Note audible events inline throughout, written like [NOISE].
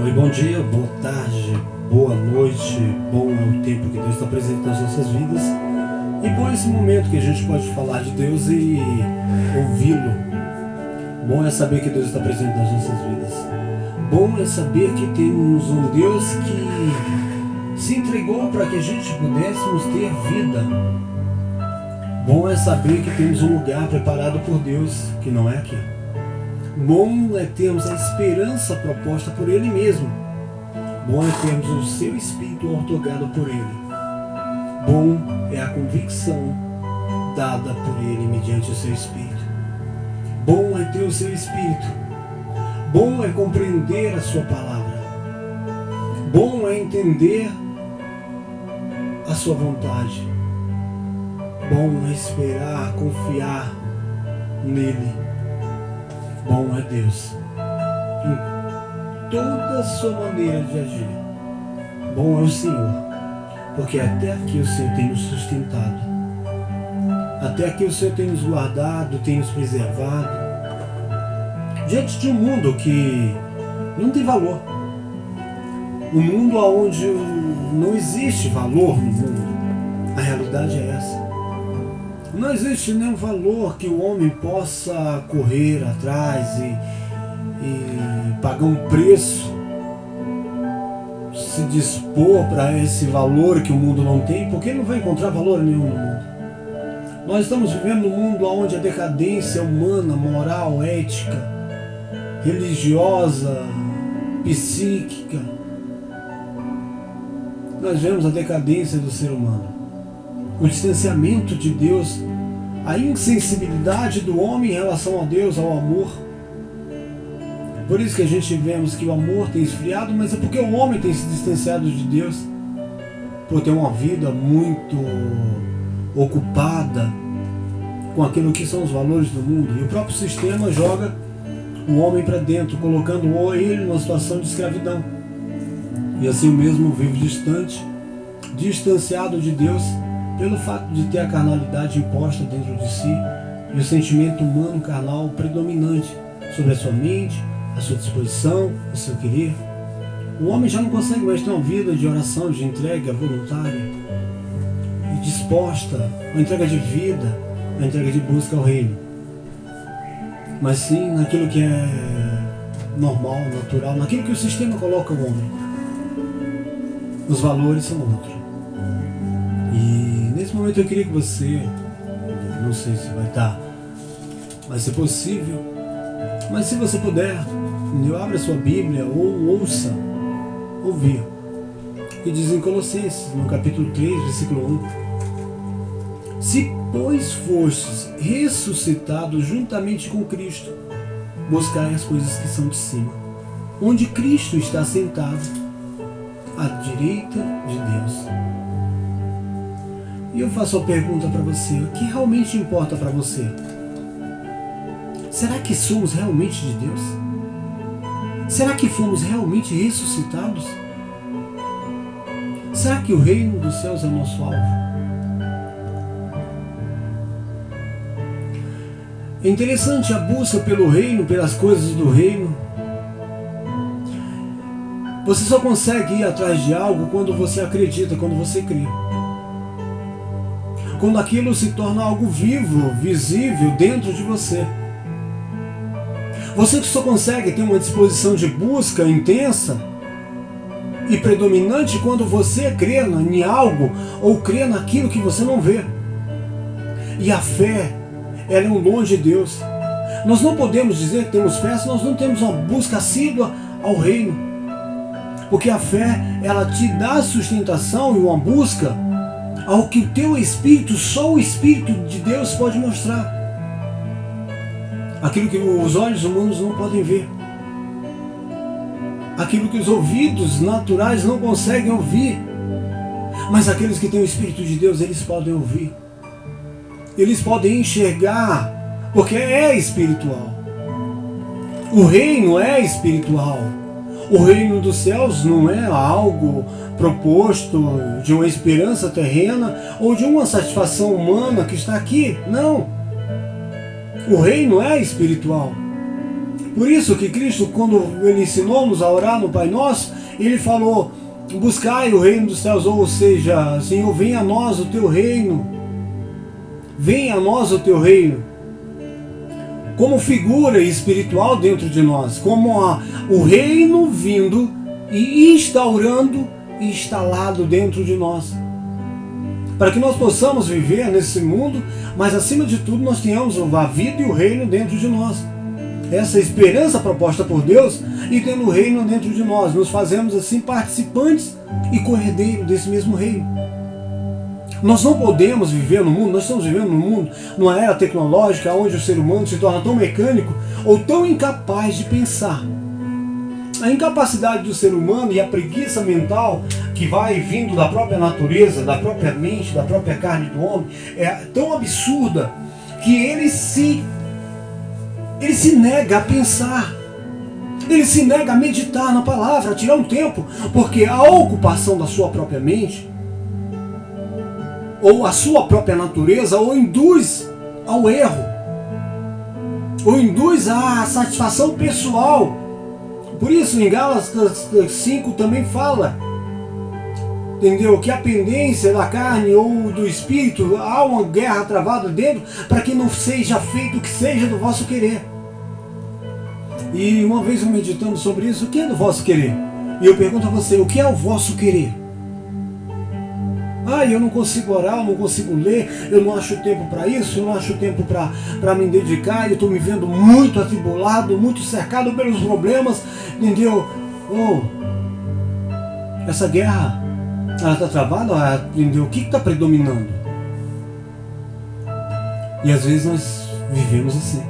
Oi, bom dia, boa tarde, boa noite, bom é o tempo que Deus está presente nas nossas vidas e bom é esse momento que a gente pode falar de Deus e ouvi-lo. Bom é saber que Deus está presente nas nossas vidas. Bom é saber que temos um Deus que se entregou para que a gente pudéssemos ter vida. Bom é saber que temos um lugar preparado por Deus, que não é aqui. Bom é termos a esperança proposta por Ele mesmo. Bom é termos o seu Espírito otorgado por Ele. Bom é a convicção dada por Ele mediante o seu Espírito. Bom é ter o seu Espírito. Bom é compreender a sua palavra. Bom é entender a sua vontade. Bom é esperar, confiar nele Bom é Deus em toda a sua maneira de agir. Bom é o Senhor, porque até aqui o Senhor tem nos sustentado. Até aqui o Senhor tem nos guardado, tem nos preservado. Diante de um mundo que não tem valor. Um mundo onde não existe valor no mundo. A realidade é essa. Não existe nenhum valor que o homem possa correr atrás e, e pagar um preço, se dispor para esse valor que o mundo não tem, porque ele não vai encontrar valor nenhum no mundo. Nós estamos vivendo num mundo onde a decadência humana, moral, ética, religiosa, psíquica, nós vemos a decadência do ser humano o distanciamento de Deus, a insensibilidade do homem em relação a Deus, ao amor. Por isso que a gente vemos que o amor tem esfriado, mas é porque o homem tem se distanciado de Deus, por ter uma vida muito ocupada com aquilo que são os valores do mundo. E o próprio sistema joga o homem para dentro, colocando ele numa situação de escravidão. E assim mesmo vive distante, distanciado de Deus pelo fato de ter a carnalidade imposta dentro de si e o sentimento humano carnal predominante sobre a sua mente, a sua disposição, o seu querer. O homem já não consegue mais ter uma vida de oração, de entrega voluntária e disposta, uma entrega de vida, uma entrega de busca ao reino. Mas sim naquilo que é normal, natural, naquilo que o sistema coloca o homem. Os valores são outros. E momento eu queria que você, não sei se vai estar, vai ser possível, mas se você puder, abra sua Bíblia ou ouça, ouvir, que diz em Colossenses, no capítulo 3, versículo 1. Se, pois, fostes ressuscitados juntamente com Cristo, buscai as coisas que são de cima, onde Cristo está sentado à direita de Deus. E eu faço a pergunta para você: o que realmente importa para você? Será que somos realmente de Deus? Será que fomos realmente ressuscitados? Será que o reino dos céus é nosso alvo? É interessante a busca pelo reino, pelas coisas do reino. Você só consegue ir atrás de algo quando você acredita, quando você crê quando aquilo se torna algo vivo, visível dentro de você. Você só consegue ter uma disposição de busca intensa e predominante quando você crê em algo ou crê naquilo que você não vê. E a fé, ela é um dom de Deus. Nós não podemos dizer que temos fé se nós não temos uma busca assídua ao reino. Porque a fé, ela te dá sustentação e uma busca ao que o teu espírito, só o Espírito de Deus pode mostrar. Aquilo que os olhos humanos não podem ver. Aquilo que os ouvidos naturais não conseguem ouvir. Mas aqueles que têm o Espírito de Deus, eles podem ouvir. Eles podem enxergar, porque é espiritual. O reino é espiritual. O reino dos céus não é algo proposto de uma esperança terrena ou de uma satisfação humana que está aqui. Não. O reino é espiritual. Por isso que Cristo, quando ele ensinou-nos a orar no Pai Nosso, ele falou: buscai o reino dos céus, ou seja, Senhor, venha a nós o teu reino. Venha a nós o teu reino. Como figura espiritual dentro de nós, como a, o reino vindo e instaurando e instalado dentro de nós. Para que nós possamos viver nesse mundo, mas acima de tudo nós tenhamos a vida e o reino dentro de nós essa esperança proposta por Deus e tendo o reino dentro de nós. Nos fazemos assim participantes e corredeiros desse mesmo reino. Nós não podemos viver no mundo, nós estamos vivendo no mundo, numa era tecnológica onde o ser humano se torna tão mecânico ou tão incapaz de pensar. A incapacidade do ser humano e a preguiça mental que vai vindo da própria natureza, da própria mente, da própria carne do homem, é tão absurda que ele se ele se nega a pensar. Ele se nega a meditar na palavra, a tirar um tempo, porque a ocupação da sua própria mente, ou a sua própria natureza, o induz ao erro, ou induz à satisfação pessoal. Por isso, em Gálatas 5 também fala, entendeu? Que a pendência da carne ou do espírito, há uma guerra travada dentro para que não seja feito o que seja do vosso querer. E uma vez eu meditando sobre isso, o que é do vosso querer? E eu pergunto a você, o que é o vosso querer? Ah, eu não consigo orar, eu não consigo ler, eu não acho tempo para isso, eu não acho tempo para me dedicar, eu estou me vendo muito atribulado, muito cercado pelos problemas, entendeu? Oh, essa guerra ela está travada, entendeu? O que está predominando? E às vezes nós vivemos assim.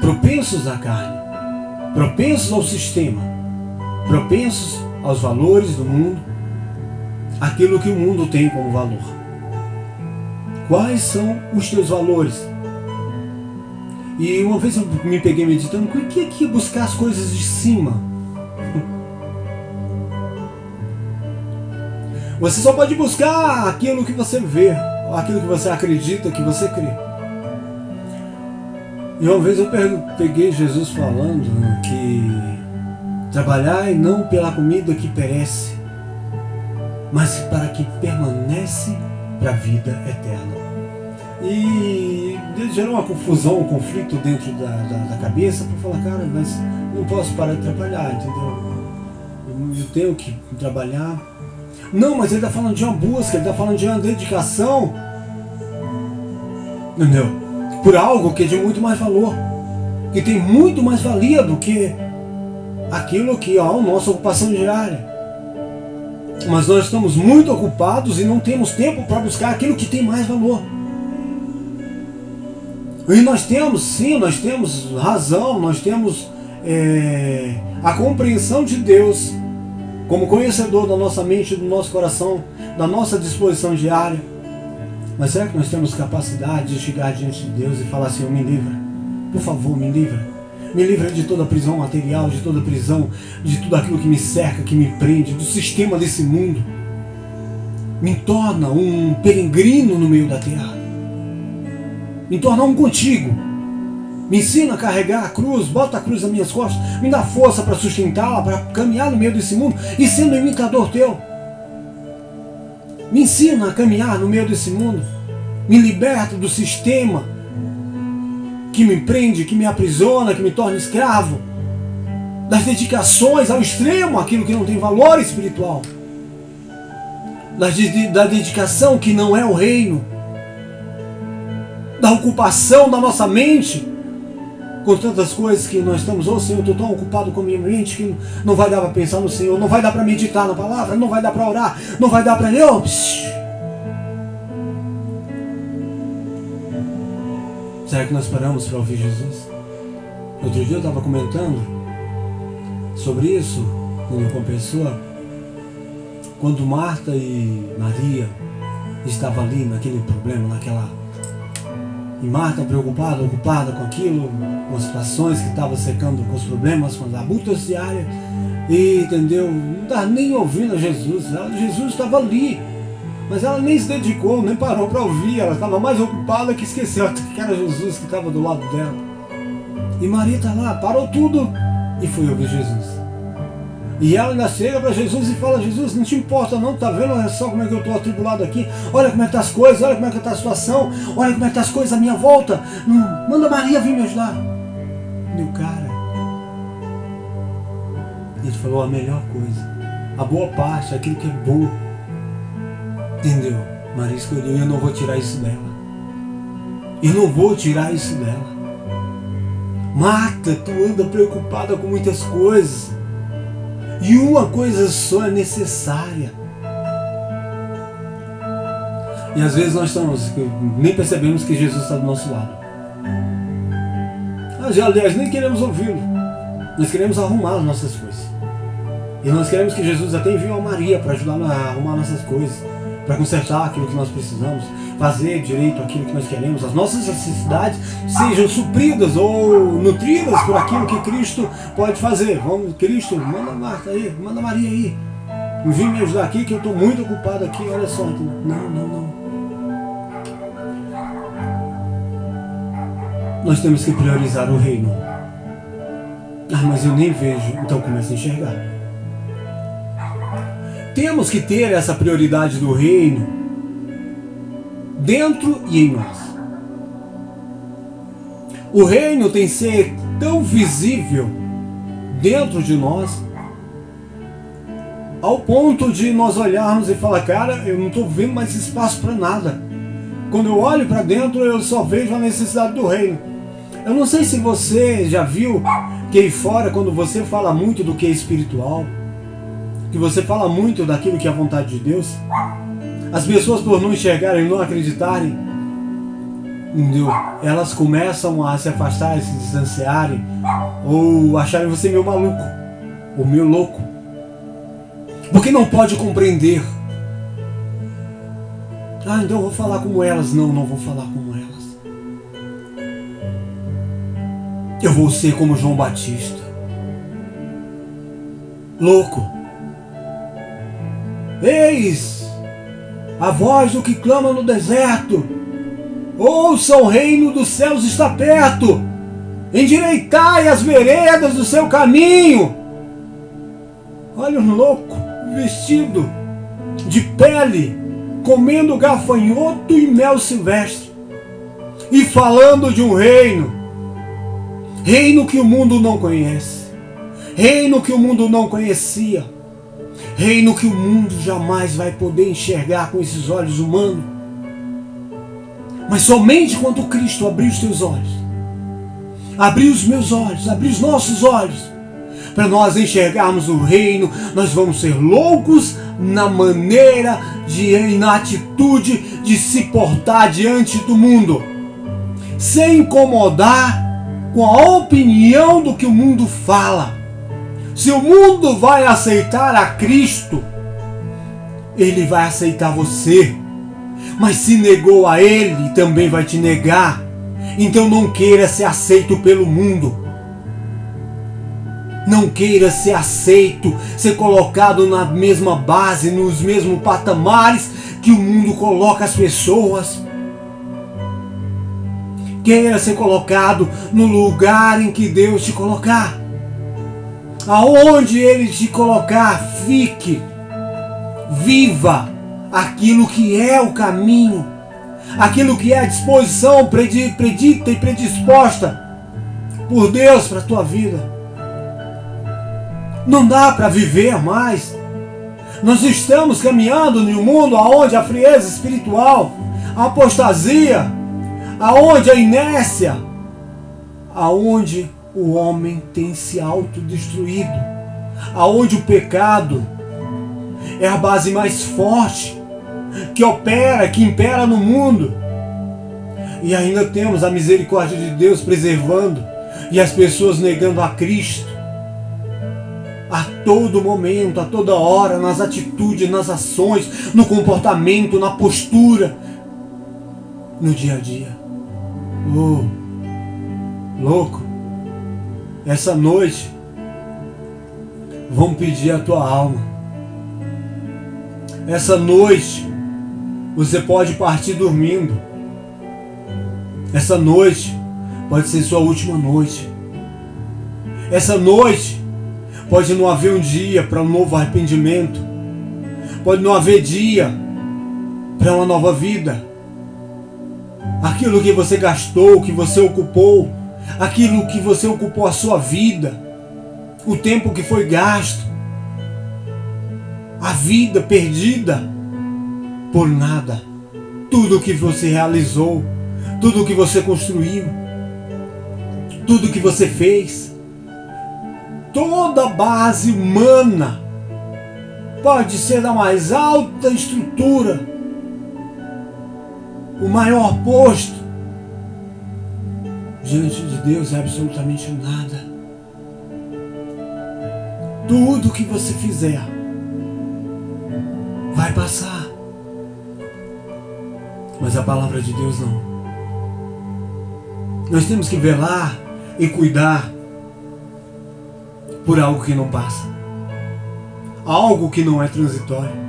Propensos à carne, propensos ao sistema, propensos aos valores do mundo, aquilo que o mundo tem como valor. Quais são os teus valores? E uma vez eu me peguei meditando, o que é que buscar as coisas de cima? [LAUGHS] Você só pode buscar aquilo que você vê, aquilo que você acredita, que você crê. E uma vez eu peguei Jesus falando que trabalhai não pela comida que perece, mas para que permanece para a vida eterna. E gerou uma confusão, um conflito dentro da, da, da cabeça para falar, cara, mas não posso parar de trabalhar, entendeu? Eu tenho que trabalhar não, mas ele está falando de uma busca, ele está falando de uma dedicação. Entendeu? Por algo que é de muito mais valor. Que tem muito mais valia do que aquilo que é a nossa ocupação diária. Mas nós estamos muito ocupados e não temos tempo para buscar aquilo que tem mais valor. E nós temos, sim, nós temos razão, nós temos é, a compreensão de Deus como conhecedor da nossa mente, do nosso coração, da nossa disposição diária. Mas será que nós temos capacidade de chegar diante de Deus e falar assim, me livra? Por favor, me livra. Me livra de toda prisão material, de toda prisão, de tudo aquilo que me cerca, que me prende, do sistema desse mundo. Me torna um peregrino no meio da terra. Me torna um contigo me ensina a carregar a cruz, bota a cruz nas minhas costas, me dá força para sustentá-la, para caminhar no meio desse mundo e sendo imitador teu. Me ensina a caminhar no meio desse mundo, me liberta do sistema que me prende, que me aprisiona, que me torna escravo, das dedicações ao extremo, aquilo que não tem valor espiritual, da dedicação que não é o reino, da ocupação da nossa mente com tantas coisas que nós estamos, ô oh, Senhor, estou tão ocupado com a minha mente que não vai dar para pensar no Senhor, não vai dar para meditar na palavra, não vai dar para orar, não vai dar para. Oh, Será que nós paramos para ouvir Jesus? Outro dia eu estava comentando sobre isso com uma pessoa, quando Marta e Maria estavam ali naquele problema, naquela e Marta preocupada, ocupada com aquilo, com as situações que estavam secando, com os problemas, com as abutas diárias. E entendeu? Não estava nem ouvindo Jesus. Jesus estava ali. Mas ela nem se dedicou, nem parou para ouvir. Ela estava mais ocupada que esqueceu que era Jesus que estava do lado dela. E Maria está lá, parou tudo e foi ouvir Jesus. E ela ainda chega para Jesus e fala, Jesus, não te importa não, tá vendo? Olha só como é que eu estou atribulado aqui, olha como é que tá as coisas, olha como é que está a situação, olha como é que tá as coisas à minha volta. Hum, manda Maria vir me ajudar. Meu cara. Ele falou a melhor coisa, a boa parte, aquilo que é bom. Entendeu? Maria escolheu eu não vou tirar isso dela. Eu não vou tirar isso dela. Marta, tu anda preocupada com muitas coisas. E uma coisa só é necessária. E às vezes nós estamos, nem percebemos que Jesus está do nosso lado. Aliás, nem queremos ouvi-lo. Nós queremos arrumar as nossas coisas. E nós queremos que Jesus até envie a Maria para ajudar a arrumar nossas coisas, para consertar aquilo que nós precisamos fazer direito aquilo que nós queremos, as nossas necessidades sejam supridas ou nutridas por aquilo que Cristo pode fazer. Vamos, Cristo, manda Marta aí, manda Maria aí. Vim me ajudar aqui que eu estou muito ocupado aqui, olha só. Não, não, não. Nós temos que priorizar o reino. Ah, mas eu nem vejo, então começa a enxergar. Temos que ter essa prioridade do reino dentro e em nós. O reino tem que ser tão visível dentro de nós, ao ponto de nós olharmos e falar, cara, eu não estou vendo mais espaço para nada. Quando eu olho para dentro, eu só vejo a necessidade do reino. Eu não sei se você já viu que aí fora, quando você fala muito do que é espiritual, que você fala muito daquilo que é a vontade de Deus, as pessoas, por não enxergarem, não acreditarem, entendeu? elas começam a se afastar, se distanciarem, ou acharem você meio maluco, ou meio louco. Porque não pode compreender. Ah, então eu vou falar como elas. Não, não vou falar como elas. Eu vou ser como João Batista. Louco. Eis a voz do que clama no deserto. Ouça, o reino dos céus está perto. Endireitai as veredas do seu caminho. Olha um louco vestido de pele, comendo gafanhoto e mel silvestre, e falando de um reino, reino que o mundo não conhece, reino que o mundo não conhecia reino que o mundo jamais vai poder enxergar com esses olhos humanos. Mas somente quando Cristo abrir os teus olhos, abrir os meus olhos, abrir os nossos olhos, para nós enxergarmos o reino, nós vamos ser loucos na maneira de e na atitude de se portar diante do mundo, sem incomodar com a opinião do que o mundo fala se o mundo vai aceitar a Cristo, ele vai aceitar você. Mas se negou a ele, também vai te negar. Então não queira ser aceito pelo mundo. Não queira ser aceito, ser colocado na mesma base, nos mesmos patamares que o mundo coloca as pessoas. Queira ser colocado no lugar em que Deus te colocar. Aonde ele te colocar, fique. Viva aquilo que é o caminho, aquilo que é a disposição predita e predisposta por Deus para a tua vida. Não dá para viver mais. Nós estamos caminhando em um mundo onde a frieza espiritual, a apostasia, aonde a inércia, aonde o homem tem se autodestruído, aonde o pecado é a base mais forte que opera, que impera no mundo. E ainda temos a misericórdia de Deus preservando e as pessoas negando a Cristo a todo momento, a toda hora, nas atitudes, nas ações, no comportamento, na postura, no dia a dia. Oh, louco. Essa noite, vamos pedir a tua alma. Essa noite, você pode partir dormindo. Essa noite, pode ser sua última noite. Essa noite pode não haver um dia para um novo arrependimento. Pode não haver dia para uma nova vida. Aquilo que você gastou, que você ocupou, aquilo que você ocupou a sua vida, o tempo que foi gasto, a vida perdida por nada. Tudo que você realizou, tudo que você construiu, tudo que você fez, toda base humana pode ser da mais alta estrutura, o maior posto. Diante de Deus é absolutamente nada. Tudo que você fizer vai passar. Mas a palavra de Deus não. Nós temos que velar e cuidar por algo que não passa. Algo que não é transitório.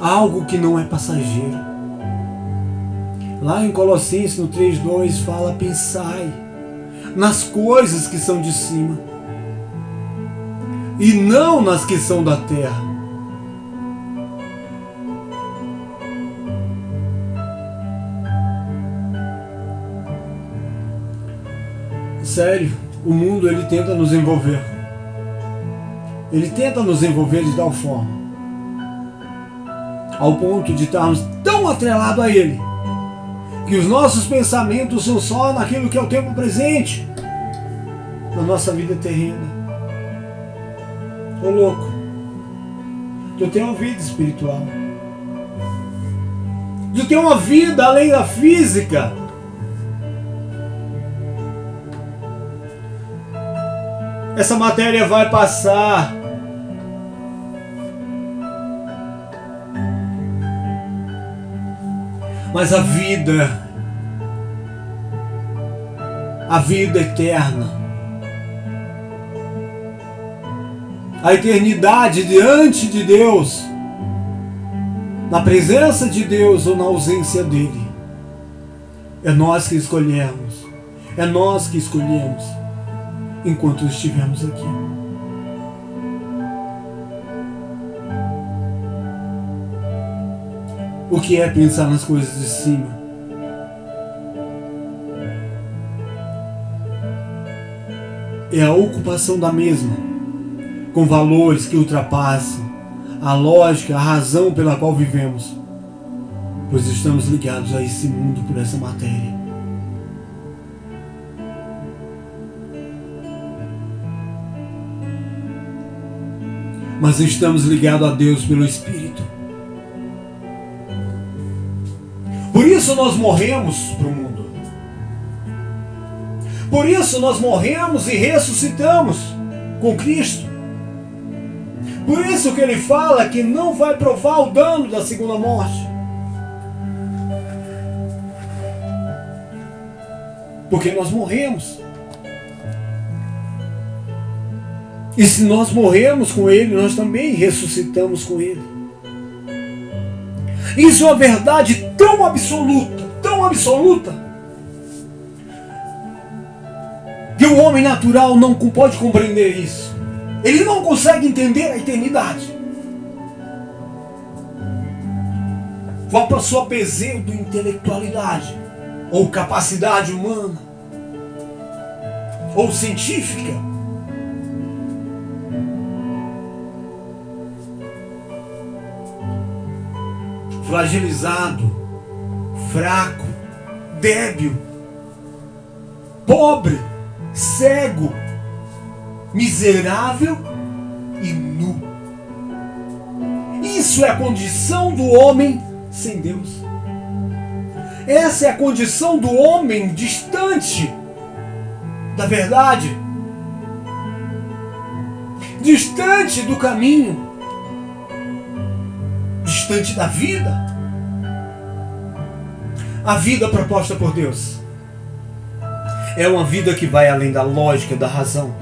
Algo que não é passageiro. Lá em Colossenses no 3:2 fala: "Pensai nas coisas que são de cima, e não nas que são da terra." Sério, o mundo ele tenta nos envolver. Ele tenta nos envolver de tal forma ao ponto de estarmos tão atrelados a ele que os nossos pensamentos são só naquilo que é o tempo presente na nossa vida terrena. Ô louco, tu tem uma vida espiritual. Tu tem uma vida além da física. Essa matéria vai passar. Mas a vida, a vida eterna, a eternidade diante de Deus, na presença de Deus ou na ausência dele, é nós que escolhemos, é nós que escolhemos enquanto estivermos aqui. O que é pensar nas coisas de cima? É a ocupação da mesma, com valores que ultrapassam a lógica, a razão pela qual vivemos, pois estamos ligados a esse mundo por essa matéria. mas estamos ligados a Deus pelo Espírito. Isso nós morremos para o mundo. Por isso nós morremos e ressuscitamos com Cristo. Por isso que ele fala que não vai provar o dano da segunda morte. Porque nós morremos. E se nós morremos com Ele, nós também ressuscitamos com Ele. Isso é uma verdade tão absoluta, tão absoluta, que o homem natural não pode compreender isso. Ele não consegue entender a eternidade. Qual a sua pseudo-intelectualidade, ou capacidade humana, ou científica, fragilizado, fraco, débil, pobre, cego, miserável e nu. Isso é a condição do homem sem Deus. Essa é a condição do homem distante da verdade, distante do caminho da vida. A vida proposta por Deus é uma vida que vai além da lógica, da razão.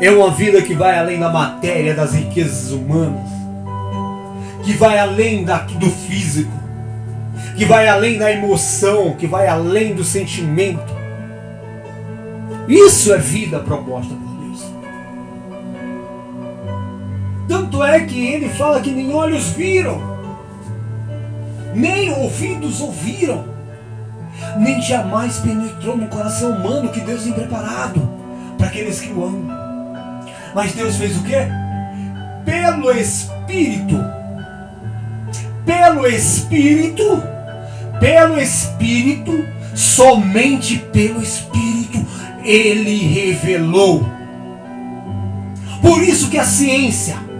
É uma vida que vai além da matéria, das riquezas humanas. Que vai além da, do físico. que vai além da emoção, que vai além do sentimento. Isso é vida proposta por Tanto é que ele fala que nem olhos viram, nem ouvidos ouviram, nem jamais penetrou no coração humano que Deus tem preparado para aqueles que o amam. Mas Deus fez o quê? Pelo Espírito. Pelo Espírito. Pelo Espírito. Somente pelo Espírito. Ele revelou. Por isso que a ciência.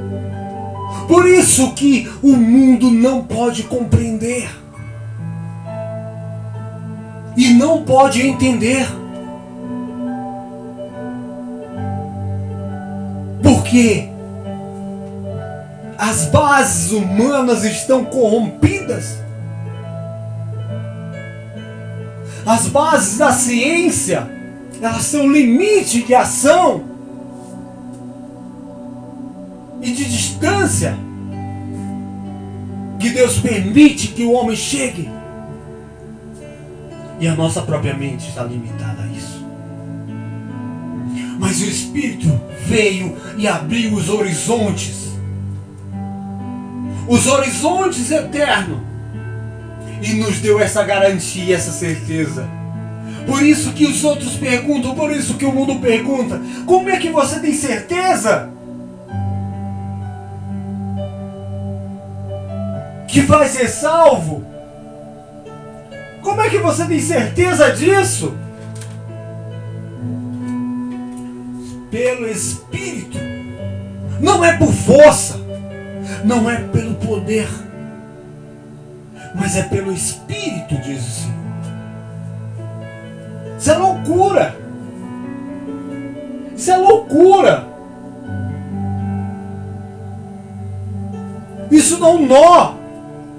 Por isso que o mundo não pode compreender. E não pode entender Porque as bases humanas estão corrompidas. As bases da ciência, elas são limite de ação e de distância que Deus permite que o homem chegue. E a nossa própria mente está limitada a isso. Mas o Espírito veio e abriu os horizontes os horizontes eternos e nos deu essa garantia, essa certeza. Por isso que os outros perguntam, por isso que o mundo pergunta: como é que você tem certeza? Que vai ser salvo? Como é que você tem certeza disso? pelo Espírito. Não é por força, não é pelo poder, mas é pelo Espírito, diz o Senhor. Isso é loucura. Isso é loucura. Isso dá um nó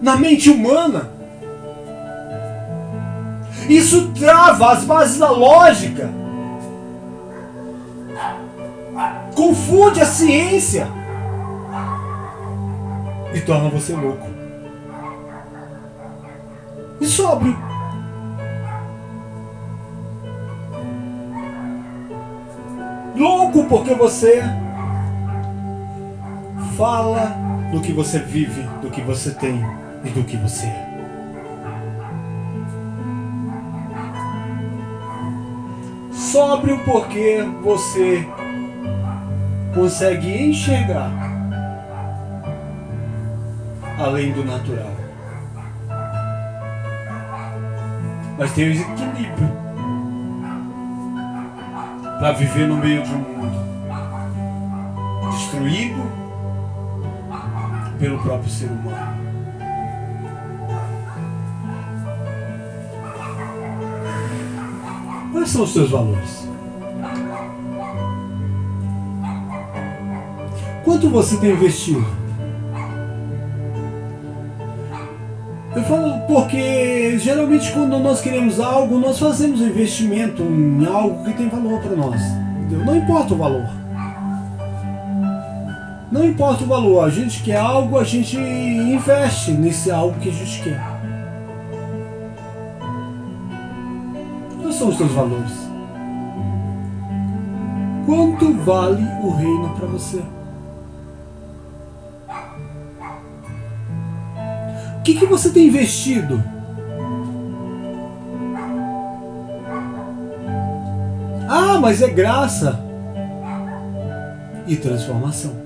na mente humana. Isso trava as bases da lógica. confunde a ciência e torna você louco. E sóbrio. Louco porque você fala do que você vive, do que você tem e do que você é. Sóbrio porque você consegue enxergar além do natural. Mas tem o equilíbrio para viver no meio de um mundo destruído pelo próprio ser humano. Quais são os seus valores? Quanto você tem investido? Eu falo porque geralmente quando nós queremos algo, nós fazemos um investimento em algo que tem valor para nós. Entendeu? Não importa o valor. Não importa o valor, a gente quer algo, a gente investe nesse algo que a gente quer. São os seus valores? Quanto vale o reino para você? que, que você tem investido? Ah, mas é graça e transformação.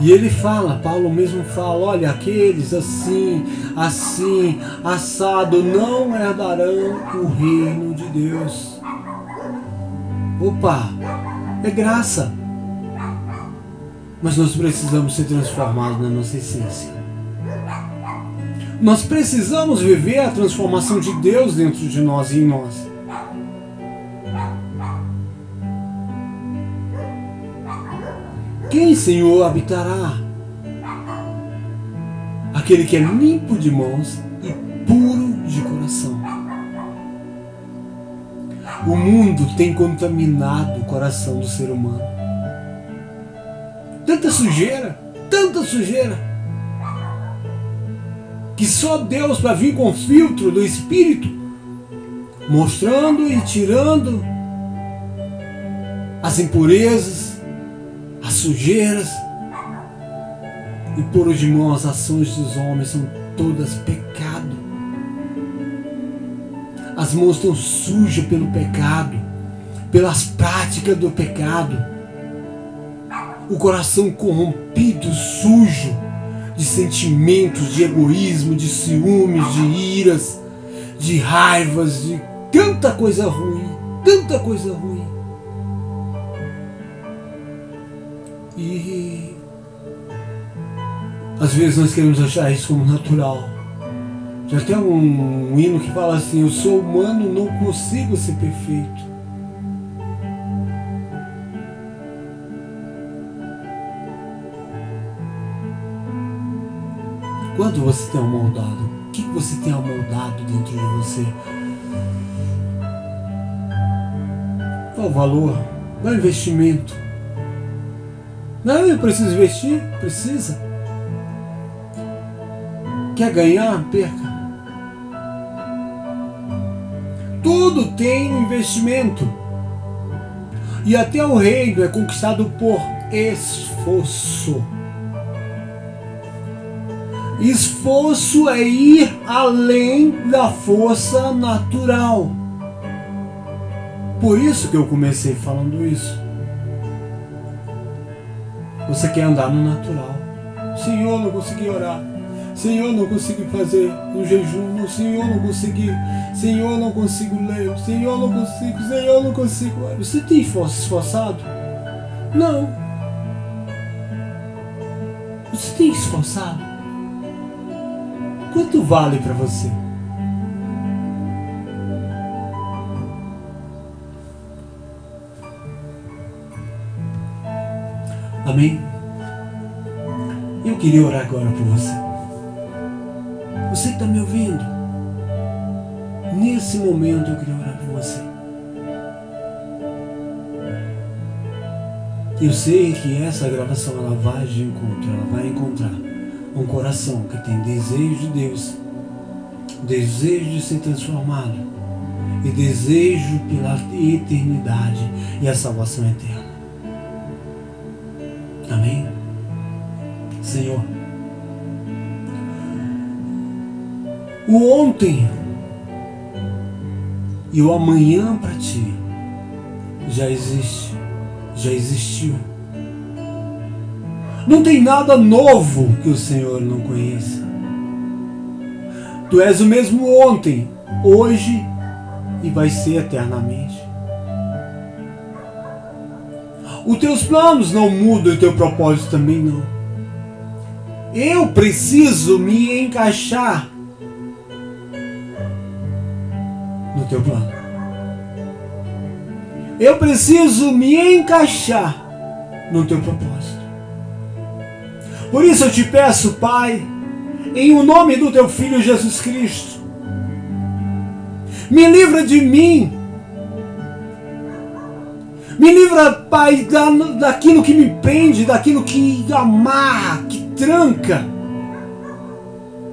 E ele fala, Paulo mesmo fala: olha, aqueles assim, assim, assado, não herdarão o reino de Deus. Opa, é graça. Mas nós precisamos ser transformados na nossa essência. Nós precisamos viver a transformação de Deus dentro de nós e em nós. Quem, Senhor, habitará? Aquele que é limpo de mãos e puro de coração. O mundo tem contaminado o coração do ser humano tanta sujeira, tanta sujeira. que só Deus para vir com filtro do Espírito, mostrando e tirando as impurezas, as sujeiras, e por de mão as ações dos homens são todas pecado. As mãos estão sujas pelo pecado, pelas práticas do pecado. O coração corrompido, sujo de sentimentos, de egoísmo, de ciúmes, de iras, de raivas, de tanta coisa ruim, tanta coisa ruim. E às vezes nós queremos achar isso como natural. Já tem um, um hino que fala assim: Eu sou humano, não consigo ser perfeito. Quanto você tem amoldado? O que você tem amoldado dentro de você? Qual o valor? Qual o investimento? Não, eu preciso investir? Precisa. Quer ganhar? Perca. Tudo tem um investimento. E até o reino é conquistado por esforço. Esforço é ir além da força natural. Por isso que eu comecei falando isso. Você quer andar no natural. Senhor, não consegui orar. Senhor, não consigo fazer um jejum. Senhor, não consegui. Senhor, não consigo ler. Senhor, não consigo. Senhor, não consigo. Você tem esforçado? Não. Você tem esforçado? Quanto vale para você? Amém? Eu queria orar agora por você. Você que está me ouvindo, nesse momento eu queria orar por você. Eu sei que essa gravação ela vai de encontro, ela vai encontrar um coração que tem desejo de Deus, desejo de ser transformado e desejo pela eternidade e a salvação eterna. Senhor, o ontem e o amanhã para ti já existe, já existiu não tem nada novo que o Senhor não conheça. Tu és o mesmo ontem, hoje e vai ser eternamente. Os teus planos não mudam e o teu propósito também não. Eu preciso me encaixar no teu plano. Eu preciso me encaixar no teu propósito. Por isso eu te peço, Pai, em o nome do teu Filho Jesus Cristo, me livra de mim. Me livra, Pai, da, daquilo que me prende, daquilo que amarra, que tranca,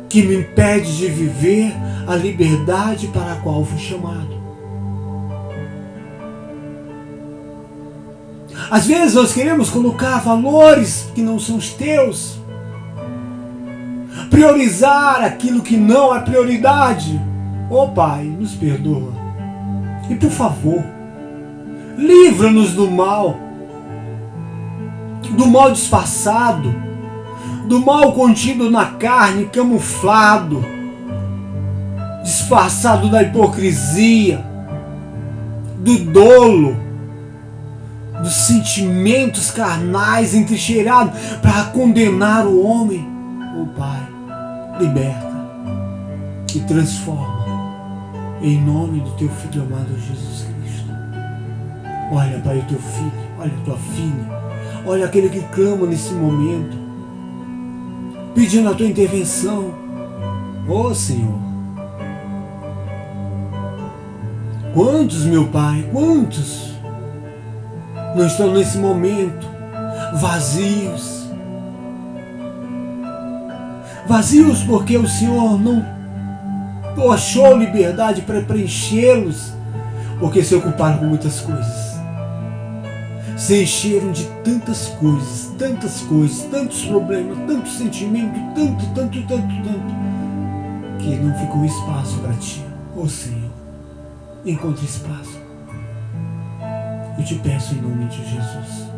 que me impede de viver a liberdade para a qual fui chamado. Às vezes nós queremos colocar valores que não são os teus, priorizar aquilo que não é prioridade. Oh Pai, nos perdoa. E por favor, livra-nos do mal, do mal disfarçado, do mal contido na carne, camuflado, disfarçado da hipocrisia, do dolo dos sentimentos carnais entrincheirados para condenar o homem. Oh Pai, liberta e transforma em nome do teu filho amado Jesus Cristo. Olha, Pai, o teu filho, olha a tua filha, olha aquele que clama nesse momento, pedindo a tua intervenção. Oh Senhor, quantos, meu Pai, quantos não estão nesse momento vazios, Vazios porque o Senhor não achou liberdade para preenchê-los, porque se ocuparam com muitas coisas. Se encheram de tantas coisas, tantas coisas, tantos problemas, tanto sentimento, tanto, tanto, tanto, tanto, que não ficou espaço para ti. Ô oh, Senhor, encontre espaço. Eu te peço em nome de Jesus